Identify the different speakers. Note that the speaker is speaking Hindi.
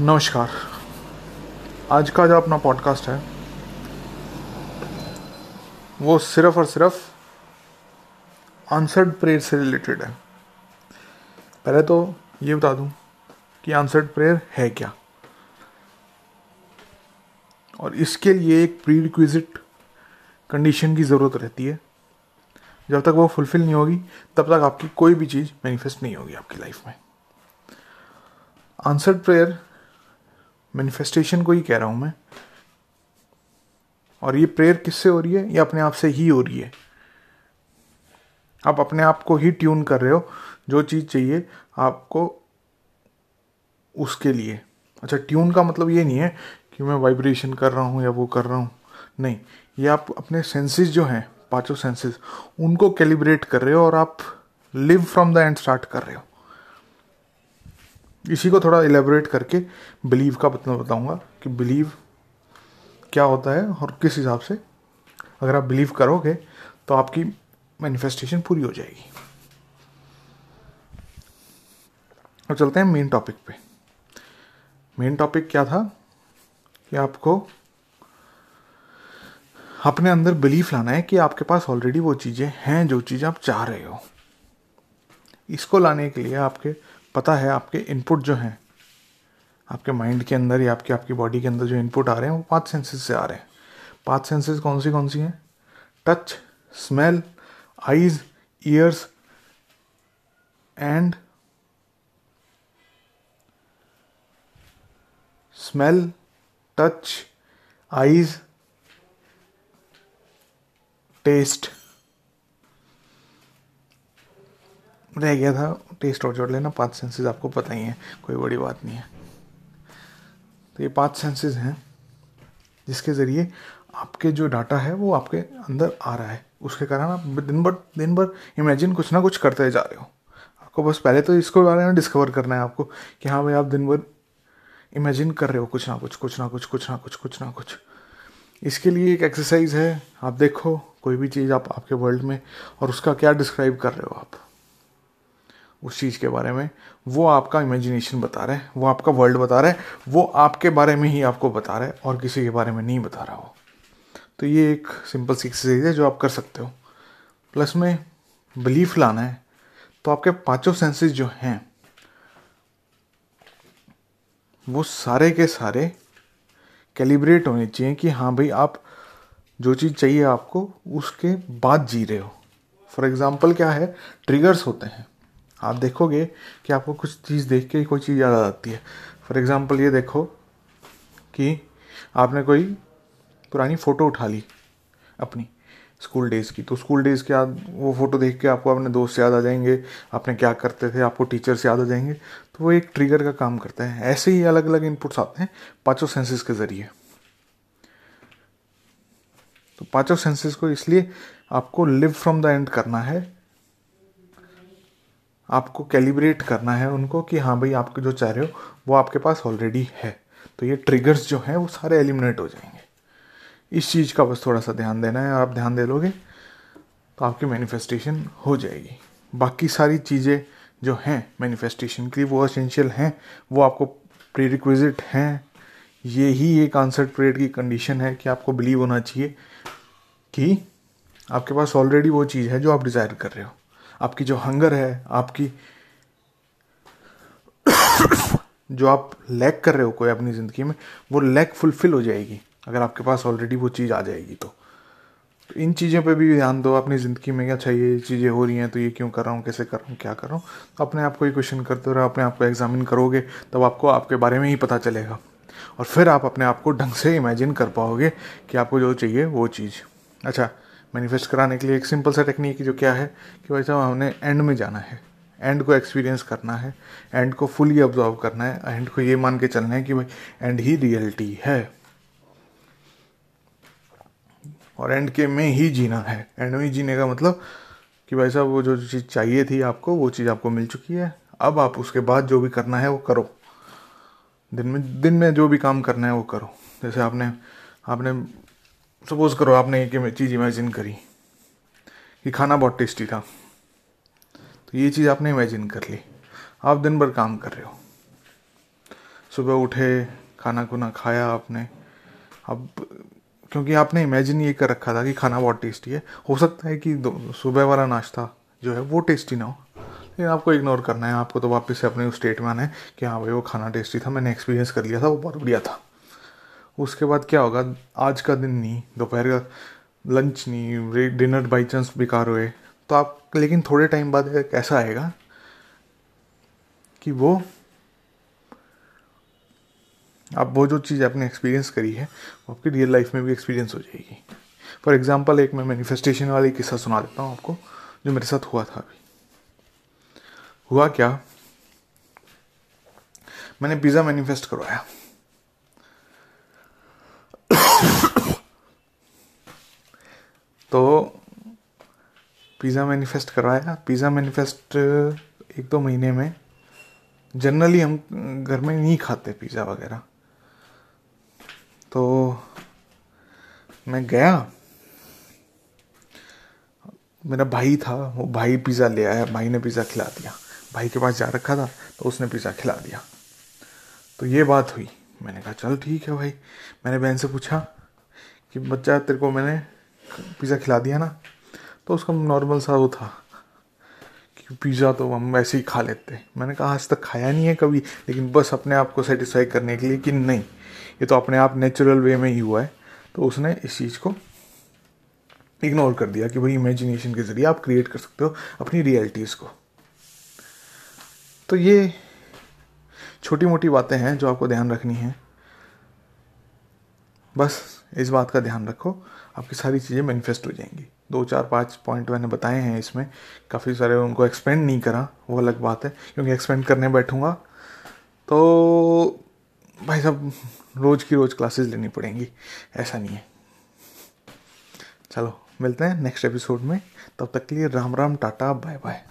Speaker 1: नमस्कार। आज का जो अपना पॉडकास्ट है, वो सिर्फ़ और सिर्फ़ आंसर्ड प्रेयर से रिलेटेड है। पहले तो ये बता दूँ कि आंसर्ड प्रेयर है क्या? और इसके लिए एक प्री रिक्विजिट कंडीशन की ज़रूरत रहती है। जब तक वो फुलफिल नहीं होगी, तब तक आपकी कोई भी चीज़ मैनिफेस्ट नहीं होगी आपकी लाइफ में। आंसर्ड प्रेयर मैनिफेस्टेशन को ही कह रहा हूँ मैं। और ये प्रेयर किससे हो रही है? ये अपने आप से ही हो रही है। आप अपने आप को ही ट्यून कर रहे हो, जो चीज़ चाहिए आपको उसके लिए। अच्छा ट्यून का मतलब ये नहीं है कि मैं वाइब्रेशन कर रहा हूँ या वो कर रहा हूँ। नहीं, ये आप अपने सेंसेस जो हैं, पाँचों सेंसेस उनको कैलिब्रेट कर रहे हो और आप live from the end start कर रहे हो। इसी को थोड़ा इलेबोरेट करके बिलीव का मतलब बताऊँगा कि बिलीव क्या होता है और किस हिसाब से। अगर आप बिलीव करोगे तो आपकी मैनिफेस्टेशन पूरी हो जाएगी। और चलते हैं मेन टॉपिक पे। मेन टॉपिक क्या था? कि आपको अपने अंदर बिलीफ लाना है कि आपके पास ऑलरेडी वो चीज़ें हैं, जो चीज़ें आप चाह रहे हो। इसको लाने के लिए आपके पता है आपके इनपुट जो हैं, आपके माइंड के अंदर या आपके, आपकी बॉडी के अंदर जो इनपुट आ रहे हैं, वो पाँच सेंसेस से आ रहे हैं। पाँच सेंसेस कौन सी कौन सी हैं? Touch smell eyes ears and smell touch eyes taste रह गया था टेस्ट और जोड़ लेना, पाँच सेंसेस आपको पता ही है, कोई बड़ी बात नहीं है। तो ये पाँच सेंसेस हैं, जिसके ज़रिए आपके जो डाटा है, वो आपके अंदर आ रहा है। उसके कारण आप दिन भर दिन भर इमेजिन कुछ ना कुछ करते जा रहे हो। आपको बस पहले तो इसको बारे में डिस्कवर करना है आपको कि हाँ भाई, आप दिन भर इमेजिन कर रहे हो कुछ ना कुछ कुछ ना कुछ कुछ ना कुछ कुछ ना कुछ। इसके लिए एक एक्सरसाइज है, आप देखो कोई भी चीज़ आप, आपके वर्ल्ड में, और उसका क्या डिस्क्राइब कर रहे हो आप। उस चीज़ के बारे में। वो आपका इमेजिनेशन बता रहा है, वो आपका वर्ल्ड बता रहा है, वो आपके बारे में ही आपको बता रहा है और किसी के बारे में नहीं बता रहा हो तो ये एक सिंपल सी एक्सरसाइज है जो आप कर सकते हो। प्लस में बिलीफ लाना है तो आपके पाँचों सेंसेस जो हैं, वो सारे के सारे कैलिब्रेट होने चाहिए कि हाँ भाई आप जो चीज़ चाहिए आपको, उसके बाद जी रहे हो। फॉर एग्ज़ाम्पल क्या है? ट्रिगर्स होते हैं। आप देखोगे कि आपको कुछ चीज़ देख के कोई चीज़ याद आ जाती है। फॉर एग्ज़ाम्पल ये देखो कि आपने कोई पुरानी फ़ोटो उठा ली अपनी स्कूल डेज़ की। तो स्कूल डेज़ के याद वो फ़ोटो देख के आपको अपने दोस्त याद आ जाएँगे, आपने क्या करते थे, आपको टीचर्स याद आ जाएँगे। तो वो एक ट्रिगर का काम करता है। ऐसे ही अलग अलग इनपुट्स आते हैं पाँचों सेंसेस के ज़रिए। तो पाँचों सेंसेस को इसलिए आपको लिव फ्रॉम द एंड करना है। आपको कैलिब्रेट करना है उनको कि हाँ भाई आपको जो चाह रहे हो, वो आपके पास ऑलरेडी है। तो ये ट्रिगर्स जो हैं, वो सारे एलिमिनेट हो जाएँगे। इस चीज़ का बस थोड़ा सा ध्यान देना है। आप ध्यान दे लोगे तो आपकी मैनिफेस्टेशन हो जाएगी। बाकी सारी चीज़ें जो हैं मैनिफेस्टेशन के लिए वो असेंशियल हैं, वो आपको प्री हैं। ये ही एक आंसर प्रेयर की कंडीशन है कि आपको बिलीव होना चाहिए कि आपके पास ऑलरेडी वो चीज़ है जो आप डिज़ायर कर रहे हो। आपकी जो हंगर है, आपकी जो आप लैक कर रहे हो कोई अपनी ज़िंदगी में, वो लैक फुलफिल हो जाएगी, अगर आपके पास ऑलरेडी वो चीज़ आ जाएगी तो। तो इन चीज़ों पे भी ध्यान दो अपनी ज़िंदगी में क्या चाहिए ये चीज़ें हो रही हैं तो ये क्यों कर रहा हूँ, कैसे कर रहा हूँ, क्या कर रहा हूँ। तो अपने आप को ही क्वेश्चन करते रहो, अपने आप को एग्जामिन करोगे, तब आपको आपके बारे में ही पता चलेगा। और फिर आप अपने आप को ढंग से इमेजिन कर पाओगे कि आपको जो चाहिए वो चीज़। अच्छा मैनिफेस्ट कराने के लिए एक सिंपल सा टेक्निक जो क्या है कि भाई साहब, हमने एंड में जाना है। एंड को एक्सपीरियंस करना है। एंड को फुली ऑब्जॉर्व करना है। एंड को ये मान के चलना है कि भाई एंड ही रियलिटी है। और एंड के में ही जीना है। एंड में ही जीने का मतलब कि भाई साहब, वो जो चीज़ चाहिए थी आपको, वो चीज़ आपको मिल चुकी है। अब आप उसके बाद जो भी करना है, वो करो। दिन में दिन में जो भी काम करना है, वो करो। जैसे आपने आपने सपोज़ करो आपने एक चीज़ इमेजिन करी कि खाना बहुत टेस्टी था। तो ये चीज़ आपने इमेजिन कर ली। आप दिन भर काम कर रहे हो। सुबह उठे, खाना खुना खाया आपने। अब क्योंकि आपने इमेजिन ये कर रखा था कि खाना बहुत टेस्टी है। हो सकता है कि सुबह वाला नाश्ता जो है वो टेस्टी ना हो। लेकिन आपको इग्नोर करना है। आपको तो वापस से अपने उस स्टेट में आना है कि हाँ भाई वो खाना टेस्टी था, मैंने एक्सपीरियंस कर लिया था, वो बहुत बढ़िया था। उसके बाद क्या होगा? आज का दिन नहीं, दोपहर का लंच नहीं डिनर बाई चांस बेकार हुए। तो आप, लेकिन थोड़े टाइम बाद एक ऐसा आएगा कि वो, आप वो जो चीज़ आपने एक्सपीरियंस करी है, वो आपकी रियल लाइफ में भी एक्सपीरियंस हो जाएगी। फॉर एग्ज़ाम्पल एक मैं मैनिफेस्टेशन वाली किस्सा सुना देता हूँ आपको, जो मेरे साथ हुआ था अभी। हुआ क्या? मैंने पिज़्ज़ा मैनिफेस्ट करवाया। तो पिज़्ज़ा मैनिफेस्ट करवाया। पिज़्ज़ा मैनिफेस्ट, एक दो महीने में। जनरली हम घर में नहीं खाते पिज़्ज़ा वगैरह। तो मैं गया। मेरा भाई था, वो भाई पिज़्ज़ा ले आया। भाई ने पिज़्ज़ा खिला दिया। भाई के पास जा रखा था तो उसने पिज़्ज़ा खिला दिया। तो ये बात हुई। मैंने कहा, चल ठीक है भाई। मैंने बहन से पूछा कि, बच्चा, तेरे को मैंने पिज़्ज़ा खिला दिया ना तो उसका नॉर्मल सा वो था कि पिज़्ज़ा तो हम वैसे ही खा लेते मैंने कहा, आज तक खाया नहीं है कभी, लेकिन बस अपने आप को सेटिस्फाई करने के लिए कि नहीं, ये तो अपने आप नेचुरल वे में ही हुआ है। तो उसने इस चीज़ को इग्नोर कर दिया कि भाई इमेजिनेशन के ज़रिए आप क्रिएट कर सकते हो अपनी रियलिटीज़ को। तो ये छोटी मोटी बातें हैं जो आपको ध्यान रखनी है। बस इस बात का ध्यान रखो, आपकी सारी चीज़ें मैनिफेस्ट हो जाएँगी। दो, चार, पाँच पॉइंट मैंने बताए हैं इसमें। काफ़ी सारे उनको एक्सपेंड नहीं करा, वो अलग बात है। क्योंकि एक्सपेंड करने बैठूँगा तो भाई साहब, रोज़ की रोज़ क्लासेस लेनी पड़ेंगी। ऐसा नहीं है। चलो, मिलते हैं नेक्स्ट एपिसोड में। तब तक के लिए Ram Ram, tata bye bye